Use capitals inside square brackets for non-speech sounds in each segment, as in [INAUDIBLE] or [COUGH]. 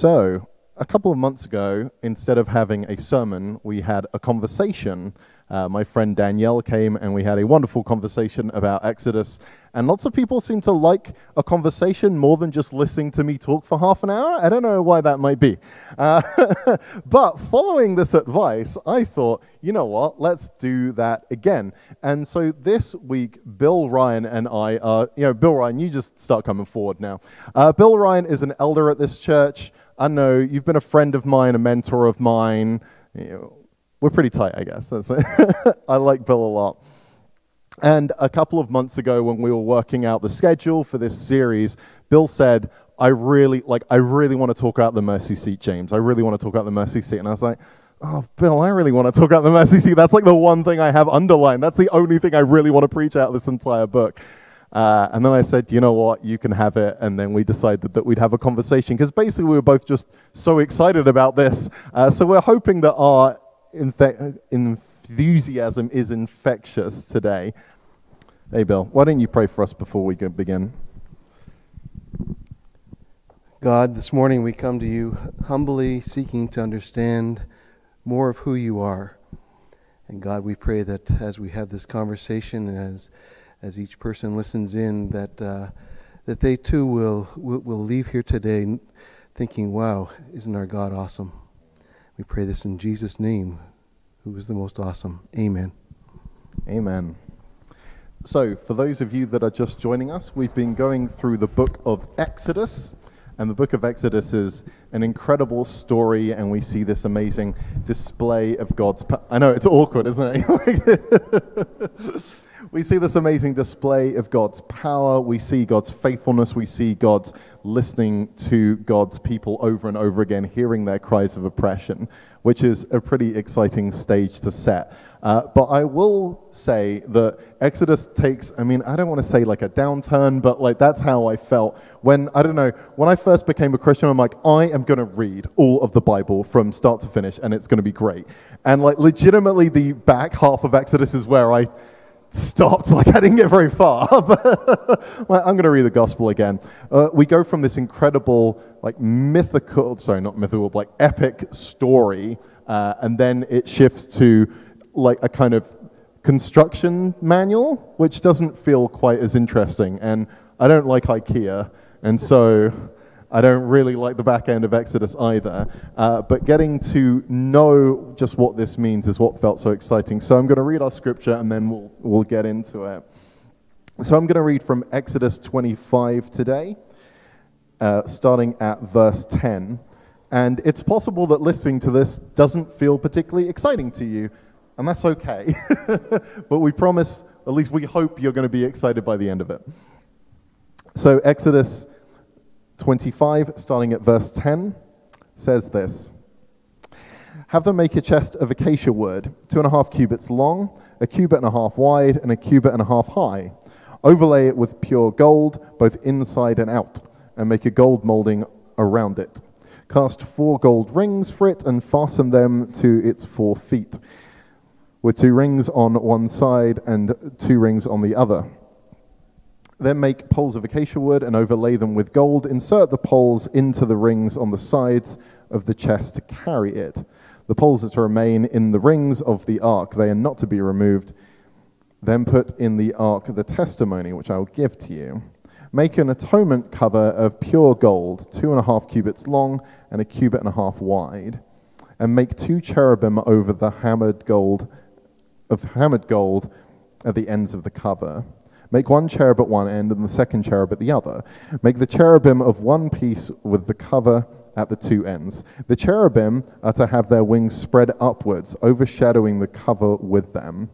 So, a couple of months ago, instead of having a sermon, we had a conversation. Uh, my friend Danielle came and we had a wonderful conversation about Exodus. And lots of people seem to like a conversation more than just listening to me talk for half an hour. I don't know why that might be. Uh, [LAUGHS] but following this advice, I thought, you know what, let's do that again. And so this week, Bill Ryan and I are, you know, Bill Ryan, you just start coming forward now. Uh, Bill Ryan is an elder at this church. I know you've been a friend of mine, a mentor of mine. You know, we're pretty tight, I guess. [LAUGHS] I like Bill a lot. And a couple of months ago, when we were working out the schedule for this series, Bill said, "I really like. I really want to talk about the mercy seat, James. I really want to talk about the mercy seat." And I was like, "Oh, Bill, I really want to talk about the mercy seat. That's like the one thing I have underlined. That's the only thing I really want to preach out this entire book." Uh, and then I said, you know what, you can have it. And then we decided that we'd have a conversation because basically we were both just so excited about this. Uh, so we're hoping that our enthusiasm is infectious today. Hey, Bill, why don't you pray for us before we begin? God, this morning we come to you humbly seeking to understand more of who you are. And God, we pray that as we have this conversation, as as each person listens in, that uh, that they too will, will will leave here today thinking, "Wow, isn't our God awesome?" We pray this in Jesus' name, who is the most awesome. Amen. Amen. So, for those of you that are just joining us, we've been going through the book of Exodus. And the book of Exodus is an incredible story, and we see this amazing display of God's. Pa- I know it's awkward, isn't it? [LAUGHS] we see this amazing display of God's power. We see God's faithfulness. We see God's listening to God's people over and over again, hearing their cries of oppression, which is a pretty exciting stage to set. Uh, but I will say that Exodus takes, I mean, I don't want to say like a downturn, but like that's how I felt when, I don't know, when I first became a Christian, I'm like, I am going to read all of the Bible from start to finish and it's going to be great. And like legitimately, the back half of Exodus is where I stopped. [LAUGHS] Like I didn't get very far. [LAUGHS] but I'm going to read the gospel again. Uh, we go from this incredible, like mythical, sorry, not mythical, like epic story, uh, and then it shifts to like a kind of construction manual, which doesn't feel quite as interesting. And I don't like IKEA, and so. I don't really like the back end of Exodus either. Uh, but getting to know just what this means is what felt so exciting. So I'm going to read our scripture and then we'll, we'll get into it. So I'm going to read from Exodus 25 today, uh, starting at verse 10. And it's possible that listening to this doesn't feel particularly exciting to you, and that's okay. [LAUGHS] but we promise, at least we hope, you're going to be excited by the end of it. So, Exodus 25, starting at verse 10, says this Have them make a chest of acacia wood, two and a half cubits long, a cubit and a half wide, and a cubit and a half high. Overlay it with pure gold, both inside and out, and make a gold molding around it. Cast four gold rings for it and fasten them to its four feet, with two rings on one side and two rings on the other. Then make poles of acacia wood and overlay them with gold. Insert the poles into the rings on the sides of the chest to carry it. The poles are to remain in the rings of the ark, they are not to be removed. Then put in the ark the testimony which I will give to you. Make an atonement cover of pure gold, two and a half cubits long and a cubit and a half wide. And make two cherubim over the hammered gold of hammered gold at the ends of the cover. Make one cherub at one end and the second cherub at the other. Make the cherubim of one piece with the cover at the two ends. The cherubim are to have their wings spread upwards, overshadowing the cover with them.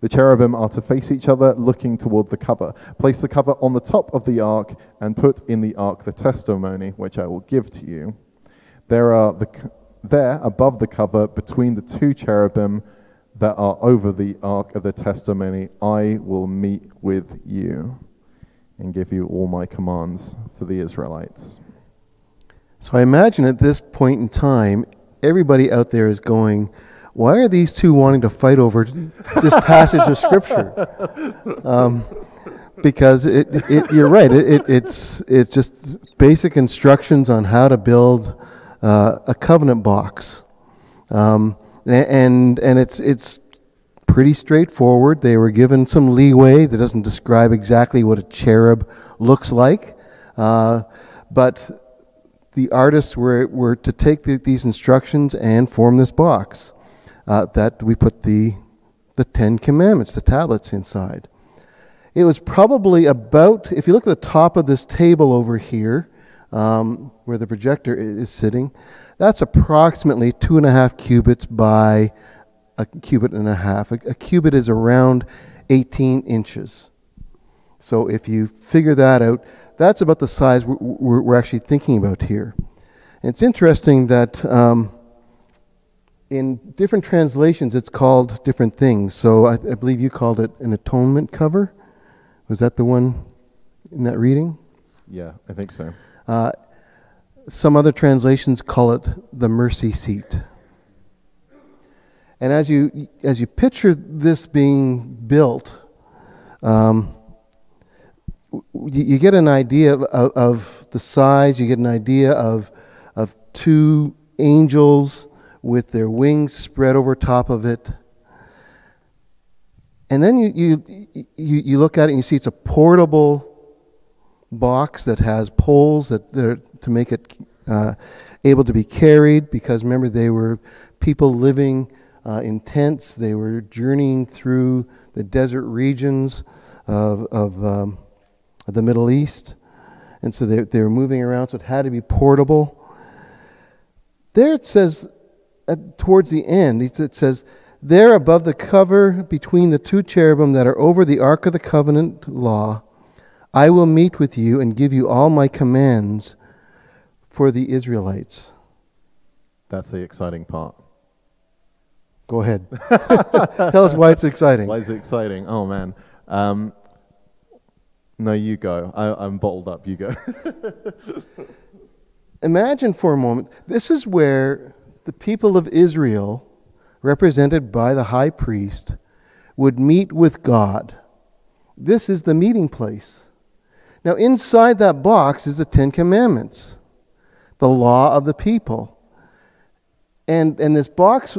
The cherubim are to face each other, looking toward the cover. Place the cover on the top of the ark and put in the ark the testimony which I will give to you. There are the, there above the cover between the two cherubim that are over the ark of the testimony, I will meet with you and give you all my commands for the Israelites. So I imagine at this point in time, everybody out there is going, why are these two wanting to fight over this passage of Scripture? [LAUGHS] Um, because it, it, you're right. It, it, it's it's just basic instructions on how to build uh, a covenant box, um, and and it's it's pretty straightforward. They were given some leeway that doesn't describe exactly what a cherub looks like, uh, but the artists were were to take the, these instructions and form this box uh, that we put the the Ten Commandments, the tablets inside. It was probably about, if you look at the top of this table over here, um, where the projector is sitting, that's approximately two and a half cubits by a cubit and a half. A, a cubit is around 18 inches. So if you figure that out, that's about the size we're, we're, actually thinking about here. And it's interesting that um, in different translations, it's called different things. So I, I believe you called it an atonement cover. Was that the one in that reading? Yeah, I think so. Uh, some other translations call it the mercy seat. And as you as you picture this being built, um, you, you, get an idea of, of, of, the size. You get an idea of of two angels with their wings spread over top of it. And then you, you, you, you look at it and you see it's a portable box that has poles that, to make it uh, able to be carried because remember they were people living uh, in tents. They were journeying through the desert regions of, of, um, the middle east. And so they, they were moving around so it had to be portable. There it says at, towards the end it says there, above the cover between the two cherubim that are over the ark of the covenant law, I will meet with you and give you all my commands for the Israelites. That's the exciting part. Go ahead. [LAUGHS] Tell us why it's exciting. Why is it exciting? Oh, man. Um, no, you go. I, I'm bottled up. You go. [LAUGHS] Imagine for a moment this is where the people of Israel represented by the high priest, would meet with God. This is the meeting place. Now, inside that box is the Ten Commandments, the law of the people. And, and this box,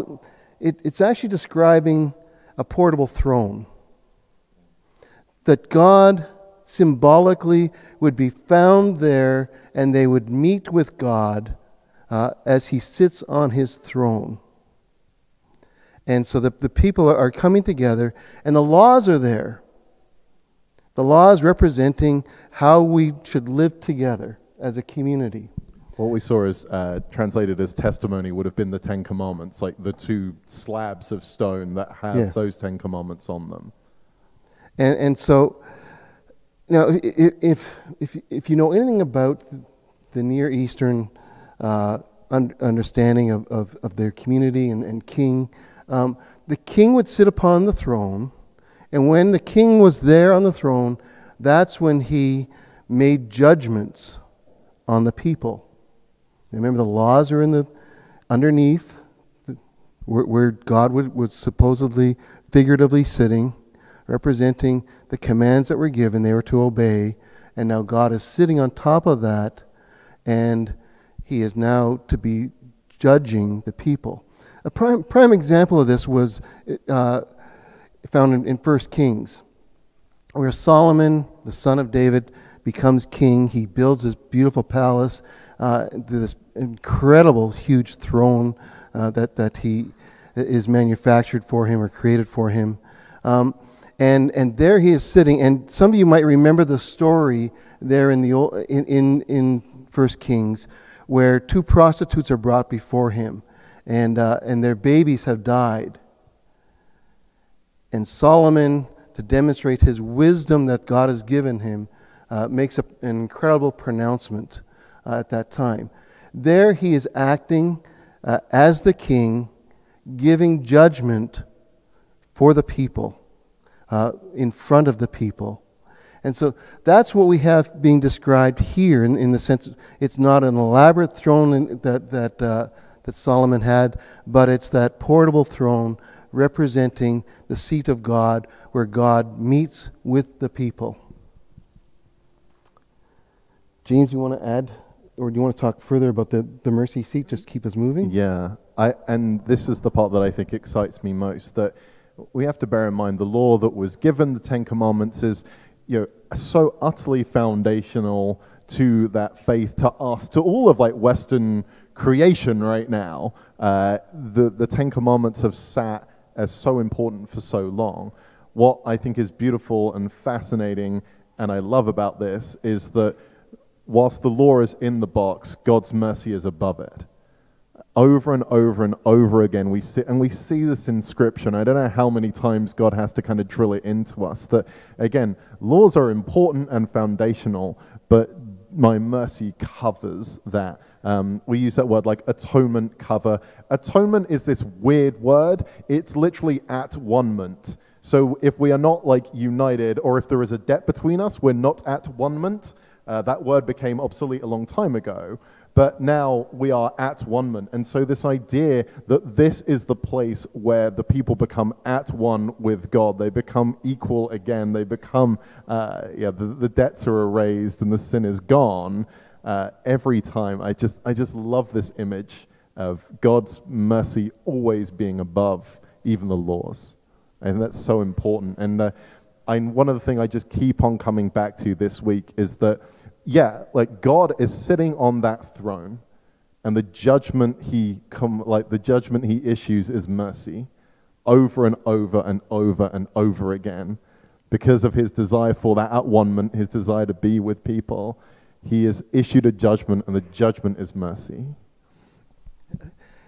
it, it's actually describing a portable throne. That God symbolically would be found there and they would meet with God uh, as he sits on his throne. And so the, the people are coming together, and the laws are there. The laws representing how we should live together as a community. What we saw is uh, translated as testimony would have been the Ten Commandments, like the two slabs of stone that have yes. those Ten Commandments on them. And, and so, now, if, if, if you know anything about the Near Eastern uh, understanding of, of, of, their community and, and king, um, the king would sit upon the throne, and when the king was there on the throne, that's when he made judgments on the people. Remember, the laws are in the underneath, where, where God would, was supposedly, figuratively sitting, representing the commands that were given, they were to obey, and now God is sitting on top of that, and he is now to be judging the people. A prime, prime example of this was uh, found in, in 1 Kings, where Solomon, the son of David, becomes king. He builds this beautiful palace, uh, this incredible, huge throne uh, that, that he is manufactured for him or created for him. Um, and, and there he is sitting, and some of you might remember the story there in, the old, in, in, in 1 Kings, where two prostitutes are brought before him and, uh, and their babies have died. And Solomon, to demonstrate his wisdom that God has given him, uh, makes a, an incredible pronouncement uh, at that time. There he is acting uh, as the king, giving judgment for the people, uh, in front of the people. And so that's what we have being described here in, in the sense it's not an elaborate throne that, that uh, that Solomon had, but it's that portable throne representing the seat of God where God meets with the people. James, you want to add, or do you want to talk further about the, the mercy seat? Just keep us moving? Yeah, I, and this is the part that I think excites me most. That we have to bear in mind the law that was given, the Ten Commandments, is you know so utterly foundational to that faith, to us, to all of like Western creation right now. Uh, the the Ten Commandments have sat as so important for so long. What I think is beautiful and fascinating, and I love about this, is that whilst the law is in the box, God's mercy is above it. Over and over and over again, we see, and we see this in Scripture. I don't know how many times God has to kind of drill it into us that, again, laws are important and foundational, but my mercy covers that. Um, we use that word like atonement cover. Atonement is this weird word. It's literally at one-ment. So if we are not like united, or if there is a debt between us, we're not at one-ment. Uh, that word became obsolete a long time ago, but now we are at one-ment. And so this idea that this is the place where the people become at one with God, they become equal again, they become, uh, yeah, the, the, debts are erased and the sin is gone. Uh, every time, I just, I just love this image of God's mercy always being above even the laws. And that's so important. And uh, I, one of the things I just keep on coming back to this week is that, yeah, like God is sitting on that throne, and the judgment he come, like the judgment he issues is mercy, over and over and over and over again, because of his desire for that at one moment, his desire to be with people. He has issued a judgment, and the judgment is mercy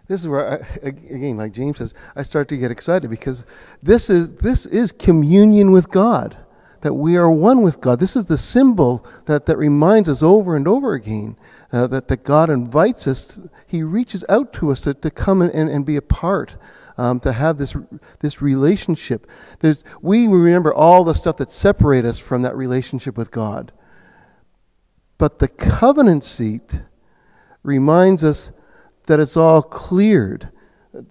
this is where I, again like james says i start to get excited because this is this is communion with god that we are one with god this is the symbol that, that reminds us over and over again uh, that, that god invites us he reaches out to us to, to come and, and, and be a part um, to have this, this relationship There's, we remember all the stuff that separate us from that relationship with god but the covenant seat reminds us that it's all cleared.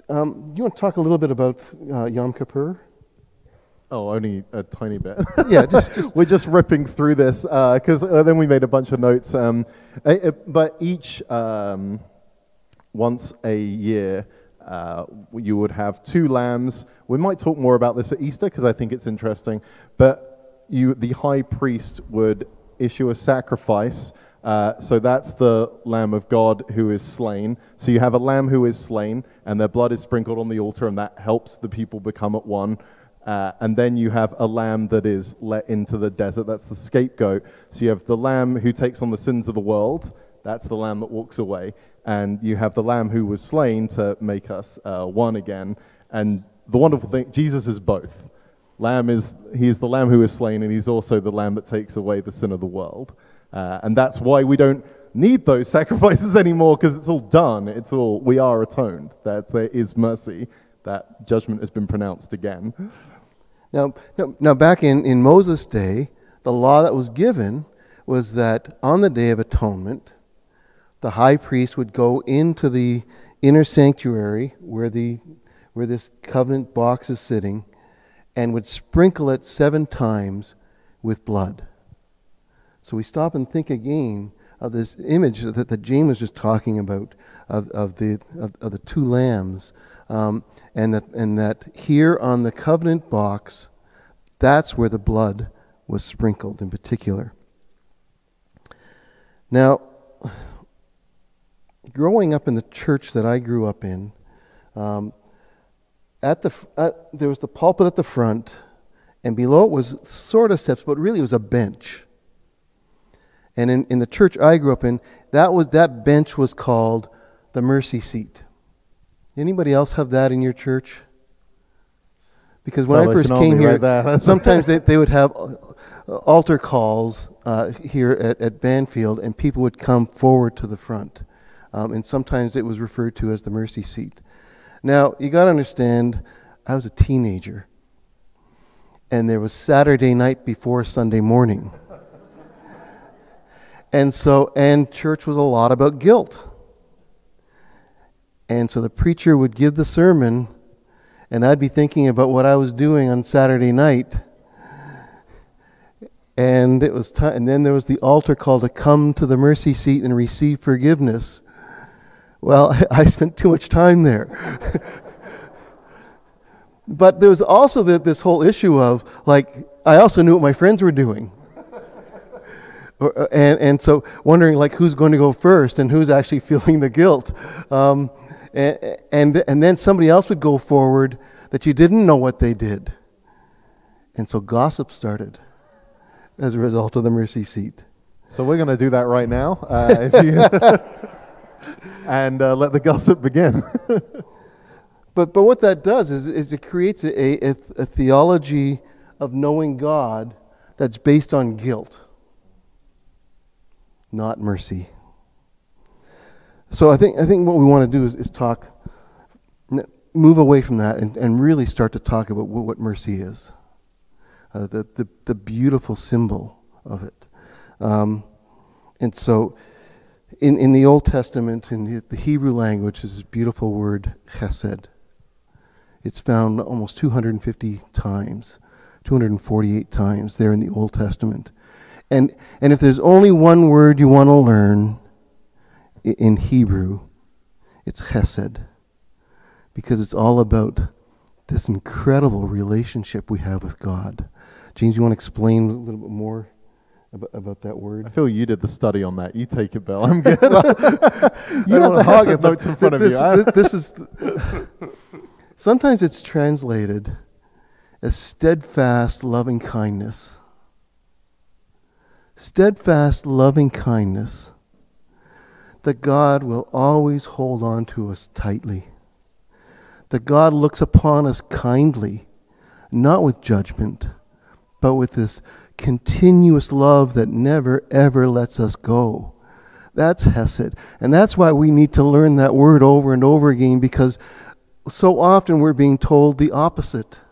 Um, you want to talk a little bit about uh, Yom Kippur? Oh, only a tiny bit. [LAUGHS] yeah, just, just we're just ripping through this because uh, uh, then we made a bunch of notes. Um, uh, but each um, once a year, uh, you would have two lambs. We might talk more about this at Easter because I think it's interesting. But you, the high priest would issue a sacrifice uh, so that's the Lamb of God who is slain. So you have a lamb who is slain, and their blood is sprinkled on the altar, and that helps the people become at one. Uh, and then you have a lamb that is let into the desert. That's the scapegoat. So you have the lamb who takes on the sins of the world. That's the lamb that walks away. And you have the lamb who was slain to make us uh, one again. And the wonderful thing, Jesus is both. Lamb is, he is the lamb who is slain, and he's also the lamb that takes away the sin of the world. Uh, and that's why we don't need those [LAUGHS] sacrifices anymore because it's all done. It's all, we are atoned. That there is mercy. That judgment has been pronounced again. Now, now, back in, in Moses' day, the law that was given was that on the Day of Atonement, the high priest would go into the inner sanctuary where, the, where this covenant box is sitting and would sprinkle it seven times with blood. So we stop and think again of this image that, that James was just talking about of, of, the, of, of the two lambs. Um, and, that, and that here on the covenant box, that's where the blood was sprinkled in particular. Now, growing up in the church that I grew up in, um, at the, there was the pulpit at the front, and below it was sort of steps, but really it was a bench. And in, in the church I grew up in, that, was, that bench was called the mercy seat. Anybody else have that in your church? Because when I first came here, right [LAUGHS] sometimes they, they would have uh, altar calls uh, here at, at Banfield, and people would come forward to the front. Um, and sometimes it was referred to as the mercy seat. Now, you got to understand, I was a teenager, and there was Saturday night before Sunday morning. And so, and church was a lot about guilt. And so the preacher would give the sermon, and I'd be thinking about what I was doing on Saturday night. And it was time, and then there was the altar call to come to the mercy seat and receive forgiveness. Well, [LAUGHS] I spent too much time there. [LAUGHS] but there was also the, this whole issue of like I also knew what my friends were doing. And, and so wondering like who's going to go first and who's actually [LAUGHS] feeling the guilt. Um, and, and, and then somebody else would go forward that you didn't know what they did. And so gossip started as a result of the mercy seat. So we're going to do that right now. Uh, you [LAUGHS] and uh, let the gossip begin. [LAUGHS] but, but what that does is, is it creates a, a, a theology of knowing God that's based on guilt, not mercy. So I think, I think what we want to do is, is talk, move away from that and, and really start to talk about what, what mercy is uh, the, the, the, beautiful symbol of it. Um, and so, in, in the Old Testament, in the Hebrew language, is this beautiful word chesed. It's found almost 250 times, 248 times there in the Old Testament. And, and if there's only one word you want to learn in Hebrew, it's chesed. Because it's all about this incredible relationship we have with God. James, you want to explain a little bit more about, about that word? I feel you did the study on that. You take it, Bill. I'm good. you have the hog it, notes in front this, of you. This, this is [LAUGHS] sometimes it's translated as steadfast loving kindness. Steadfast loving kindness that God will always hold on to us tightly. That God looks upon us kindly, not with judgment but with this continuous love that never, ever lets us go. That's Hesed. And that's why we need to learn that word over and over again because so often we're being told the opposite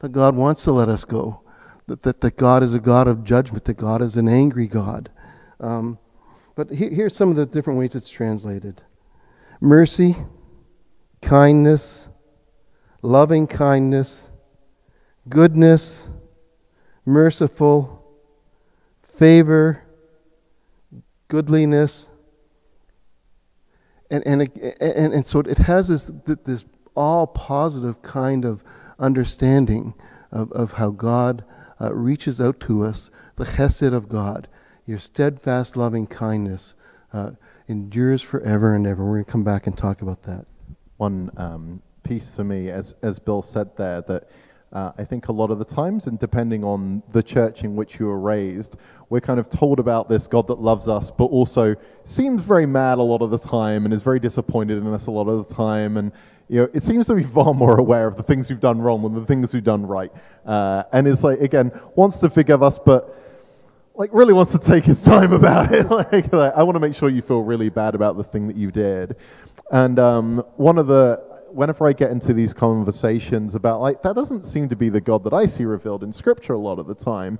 that God wants to let us go, that, that, that God is a God of judgment, that God is an angry God. Um, but here, here's some of the different ways it's translated mercy, kindness, loving kindness, goodness, merciful, favor, goodliness. And, and, and, and so it has this, this all positive kind of understanding of, of how God uh, reaches out to us, the chesed of God, your steadfast loving kindness uh, endures forever and ever. We're going to come back and talk about that. One um, piece for me, as, as Bill said there, that uh, I think a lot of the times, and depending on the church in which you were raised, we're kind of told about this God that loves us, but also seems very mad a lot of the time and is very disappointed in us a lot of the time. And you know, it seems to be [LAUGHS] far more aware of the things we've done wrong than the things we've done right. Uh, and it's like, again, wants to forgive us, but like really wants to take his [LAUGHS] time about it. [LAUGHS] like, like, I want to make sure you feel really bad about the thing that you did. And um, one of the whenever I get into these conversations about like that doesn't seem to be the God that I see revealed in Scripture a lot of the time.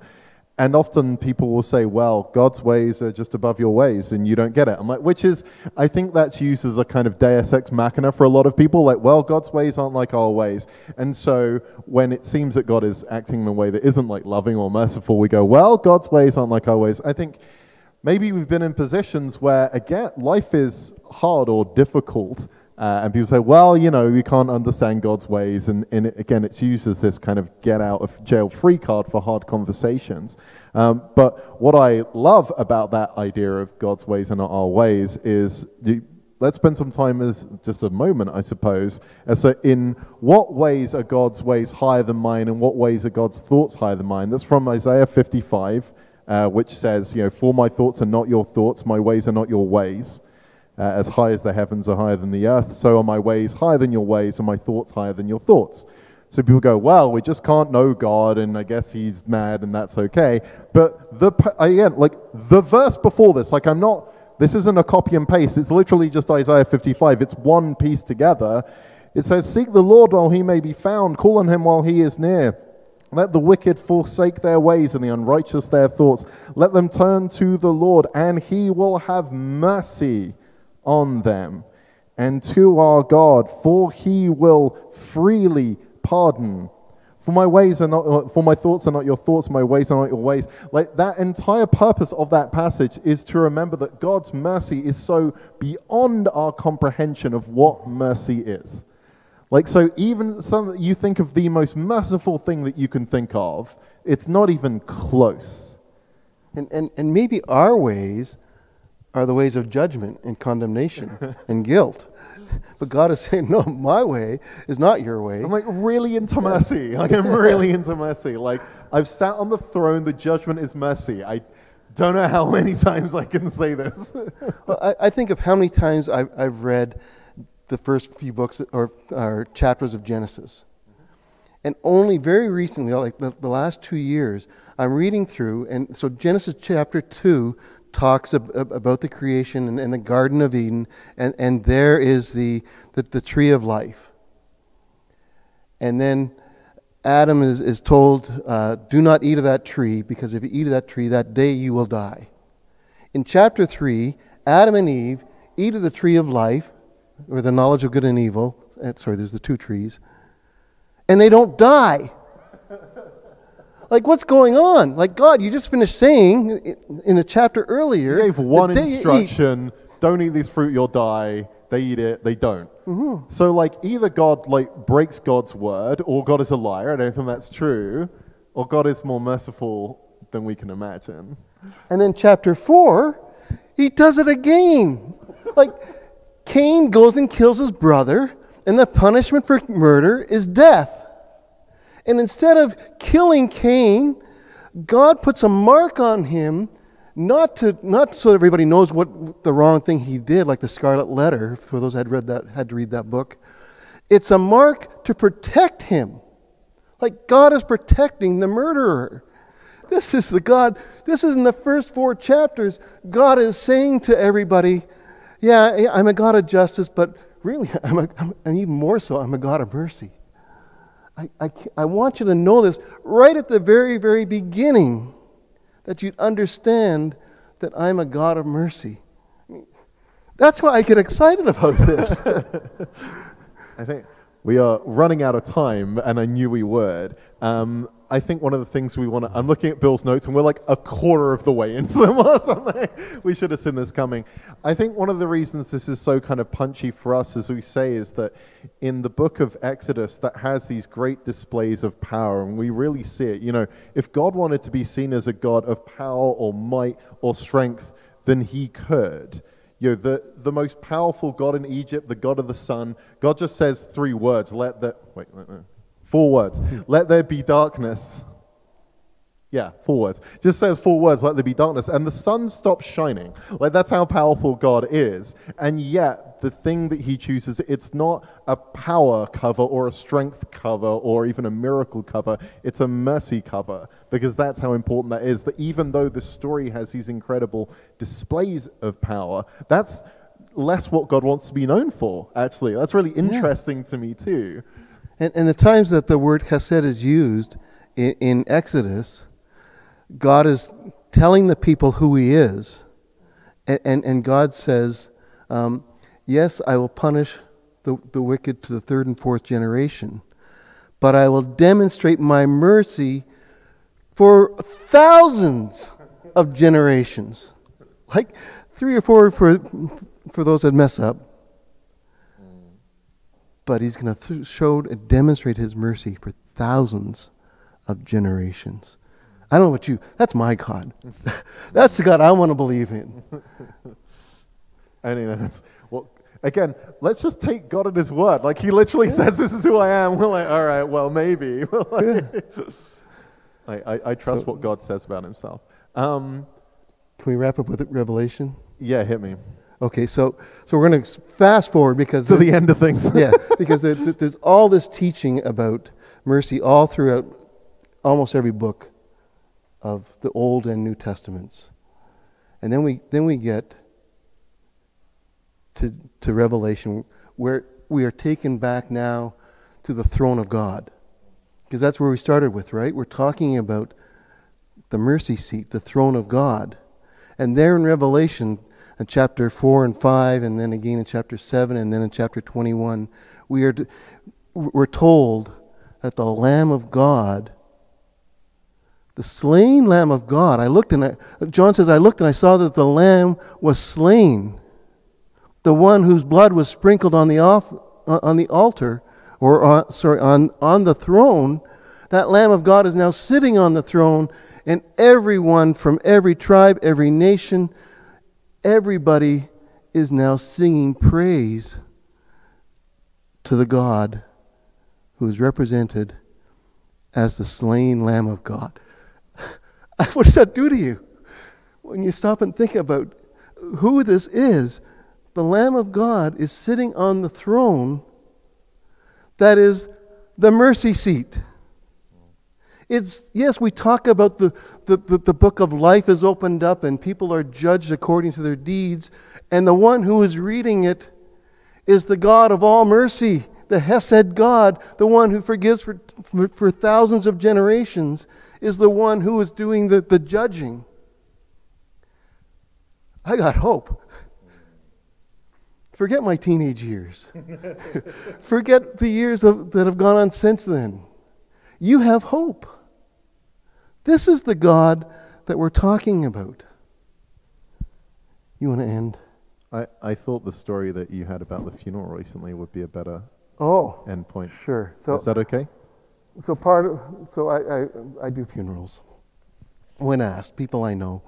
And often people will say, well, God's ways are just above your ways and you don't get it. I'm like, which is, I think that's used as a kind of deus ex machina for a lot of people. Like, well, God's ways aren't like our ways. And so when it seems that God is acting in a way that isn't like loving or merciful, we go, well, God's ways aren't like our ways. I think maybe we've been in positions where, again, life is hard or difficult uh, and people say, well, you know, we can't understand God's ways. And, and it, again, it's used as this kind of get out of jail free card for hard conversations. Um, but what I love about that idea of God's ways and not our ways is you, let's spend some time as just a moment, I suppose, as to in what ways are God's ways higher than mine and what ways are God's thoughts higher than mine. That's from Isaiah 55, uh, which says, you know, for my thoughts are not your thoughts, my ways are not your ways. Uh, as high as the heavens are higher than the earth, so are my ways higher than your ways, and my thoughts higher than your thoughts. So people go, well, we just can't know God, and I guess he's mad, and that's okay. But the again, like the verse before this, like I'm not. This isn't a copy and paste. It's literally just Isaiah 55. It's one piece together. It says, "Seek the Lord while he may be found; call on him while he is near." Let the wicked forsake their ways and the unrighteous their thoughts. Let them turn to the Lord, and he will have mercy on them and to our God, for he will freely pardon. For my ways are not, for my thoughts are not your thoughts, my ways are not your ways. Like that entire purpose of that passage is to remember that God's mercy is so beyond our comprehension of what mercy is. Like, so even some you think of the most merciful thing that you can think of, it's not even close. And, and, and maybe our ways are the ways of judgment and condemnation and guilt. But God is saying, no, my way is not your way. I'm like really into mercy. [LAUGHS] Like I'm really into mercy. Like I've sat on the throne. The judgment is mercy. I don't know how many [LAUGHS] times I can say this. [LAUGHS] well, I, I, think of how many times I've, I've read the first few books or, or chapters of Genesis. And only very recently, like the, the, last two years, I'm reading through, and so Genesis chapter 2 talks ab- about the creation and, and, the Garden of Eden, and, and there is the, the, the tree of life. And then Adam is, is told, uh, Do not eat of that tree, because if you eat of that tree, that day you will die. In chapter 3, Adam and Eve eat of the tree of life, or the knowledge of good and evil. Sorry, there's the two trees. And they don't die. Like, what's going on? Like, God, you just finished saying in a chapter earlier. You gave one instruction eat, don't eat this fruit, you'll die. They eat it, they don't. Mm-hmm. So, like, either God like breaks God's word, or God is a liar. I don't think that's true, or God is more merciful than we can imagine. And then chapter four, he does it again. like, Cain goes and kills his brother, and the punishment for murder is death. And instead of killing Cain, God puts a mark on him, not, to, not so everybody knows what the wrong thing he did, like the Scarlet Letter, for those had, read that, had to read that book. It's a mark to protect him. Like God is protecting the murderer. This is the God, this is in the first four chapters. God is saying to everybody, Yeah, I'm a God of justice, but really, [LAUGHS] I'm, a, I'm and even more so, I'm a God of mercy. I, I, I want you to know this right at the very, very beginning that you'd understand that I'm a God of mercy. That's why I get excited about this. [LAUGHS] I think we are running out of time, and I knew we would. Um, I think one of the things we want to, I'm looking at Bill's notes and we're like a quarter of the way into them [LAUGHS] or something. We should have seen this coming. I think one of the reasons this is so kind of punchy for us, as we say, is that in the book of Exodus that has these great displays of power and we really see it. You know, if God wanted to be seen as a God of power or might or strength, then he could. You know, the, the most powerful God in Egypt, the God of the sun, God just says three words, let the, wait, Four words. Let there be darkness. Yeah, four words. Just says four words, let there be darkness. And the sun stops shining. Like, that's how powerful God is. And yet, the thing that he chooses, it's not a power cover or a strength cover or even a miracle cover. It's a mercy cover because that's how important that is. That even though the story has these incredible displays of power, that's less what God wants to be known for, actually. That's really interesting yeah. to me, too. And, and the times that the word chesed is used in, in Exodus, God is telling the people who He is. And, and, and God says, um, Yes, I will punish the, the wicked to the third and fourth generation, but I will demonstrate my mercy for thousands of generations. Like three or four for, for those that mess up but he's going to th- show and demonstrate his mercy for thousands of generations. I don't know what you, that's my God. [LAUGHS] that's the God I want to believe in. [LAUGHS] you know, that's, well, again, let's just take God at his word. Like he literally yeah. says, this is who I am. [LAUGHS] We're like, all right, well, maybe. like, yeah. I, I, I, trust so, what God says about himself. Um, can we wrap up with Revelation? Yeah, hit me. Okay, so so we're going to fast forward because to the end of things. [LAUGHS] yeah, because there, there's all this teaching about mercy all throughout almost every book of the Old and New Testaments, and then we then we get to to Revelation where we are taken back now to the throne of God, because that's where we started with, right? We're talking about the mercy seat, the throne of God, and there in Revelation in chapter 4 and 5, and then again in chapter 7, and then in chapter 21, we are, we're told that the Lamb of God, the slain Lamb of God, I looked and I, John says, I looked and I saw that the Lamb was slain, the one whose blood was sprinkled on the, off, uh, on the altar, or on, sorry, on, on the throne. That Lamb of God is now sitting on the throne, and everyone from every tribe, every nation, everybody is now singing praise to the God who is represented as the slain Lamb of God. [LAUGHS] what does that do to you? When you stop and think about who this is, the Lamb of God is sitting on the throne that is the mercy seat. It's, yes, we talk about the, the, the, the, book of life is opened up and people are judged according to their deeds. And the one who is reading it is the God of all mercy, the Hesed God, the one who forgives for, for, for thousands of generations, is the one who is doing the, the judging. I got hope. Forget my teenage years. [LAUGHS] Forget the years of, that have gone on since then. You have hope. This is the God that we're talking about. You want to end? I, I thought the story that you had about the funeral recently would be a better oh end point. Sure. So is that okay? So part of so I, I, I do funerals. When asked, people I know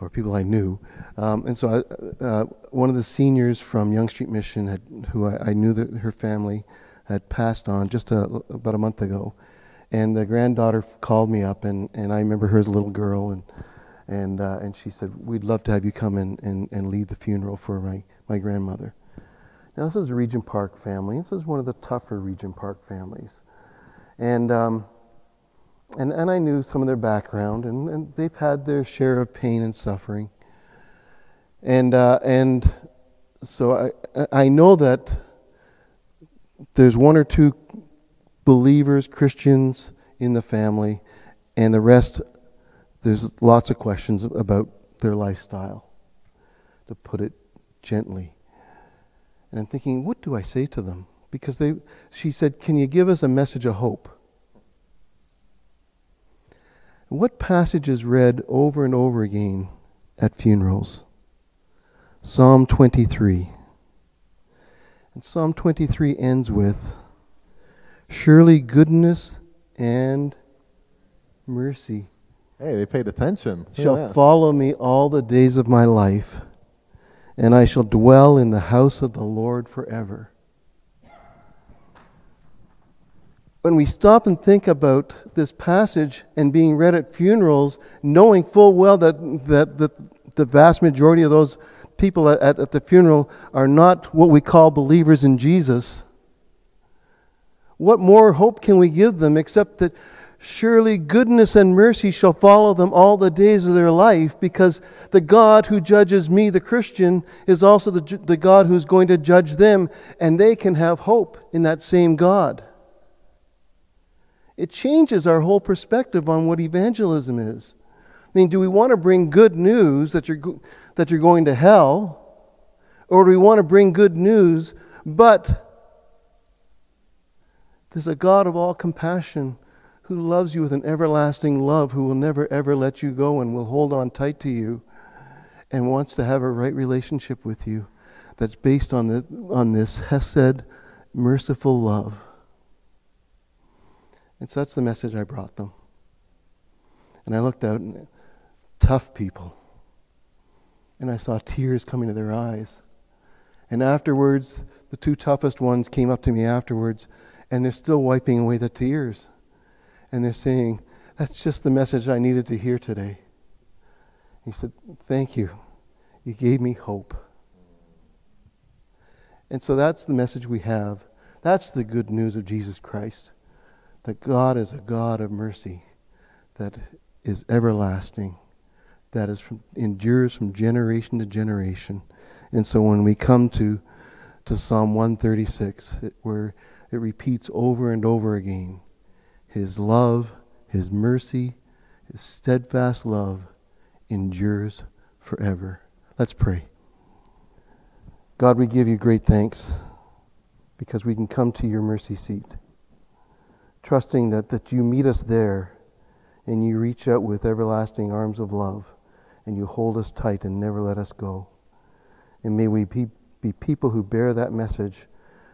or people I knew, um, and so I, uh, one of the seniors from Yonge Street Mission, had, who I, I knew that her family had passed on just a, about a month ago, and the granddaughter called me up, and, and I remember her as a little girl, and and uh, and she said, "We'd love to have you come and, and, and lead the funeral for my, my grandmother." Now this is a Regent Park family. This is one of the tougher Regent Park families, and um, and and I knew some of their background, and, and they've had their share of pain and suffering, and uh, and so I I know that there's one or two believers, Christians in the family, and the rest, there's lots of questions about their lifestyle, to put it gently. And I'm thinking, what do I say to them? Because they, she said, Can you give us a message of hope? What passage is read over and over again at funerals? Psalm 23. And Psalm 23 ends with, Surely goodness and mercy Hey, they paid attention. shall Yeah. follow me all the days of my life, and I shall dwell in the house of the Lord forever. When we stop and think about this passage and being read at funerals, knowing full well that, that, that the vast majority of those people at, at the funeral are not what we call believers in Jesus, what more hope can we give them except that surely goodness and mercy shall follow them all the days of their life because the God who judges me, the Christian, is also the, the God who's going to judge them, and they can have hope in that same God. It changes our whole perspective on what evangelism is. I mean, do we want to bring good news that you're, that you're going to hell? Or do we want to bring good news, but there's a God of all compassion who loves you with an everlasting love, who will never ever let you go and will hold on tight to you and wants to have a right relationship with you that's based on, the, on this Hesed, merciful love. And so that's the message I brought them. And I looked out and tough people. And I saw tears coming to their eyes. And afterwards, the two toughest ones came up to me afterwards, and they're still wiping away the tears. And they're saying, That's just the message I needed to hear today. He said, Thank you. You gave me hope. And so that's the message we have. That's the good news of Jesus Christ that God is a God of mercy, that is everlasting, that is from, endures from generation to generation. And so when we come to, to Psalm 136, it, where it repeats over and over again His love, His mercy, His steadfast love endures forever. Let's pray. God, we give you great thanks because we can come to your mercy seat trusting that, that you meet us there and you reach out with everlasting arms of love and you hold us tight and never let us go. And may we be, be people who bear that message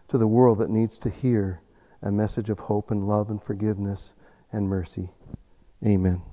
to the world that needs to hear a message of hope and love and forgiveness and mercy. Amen.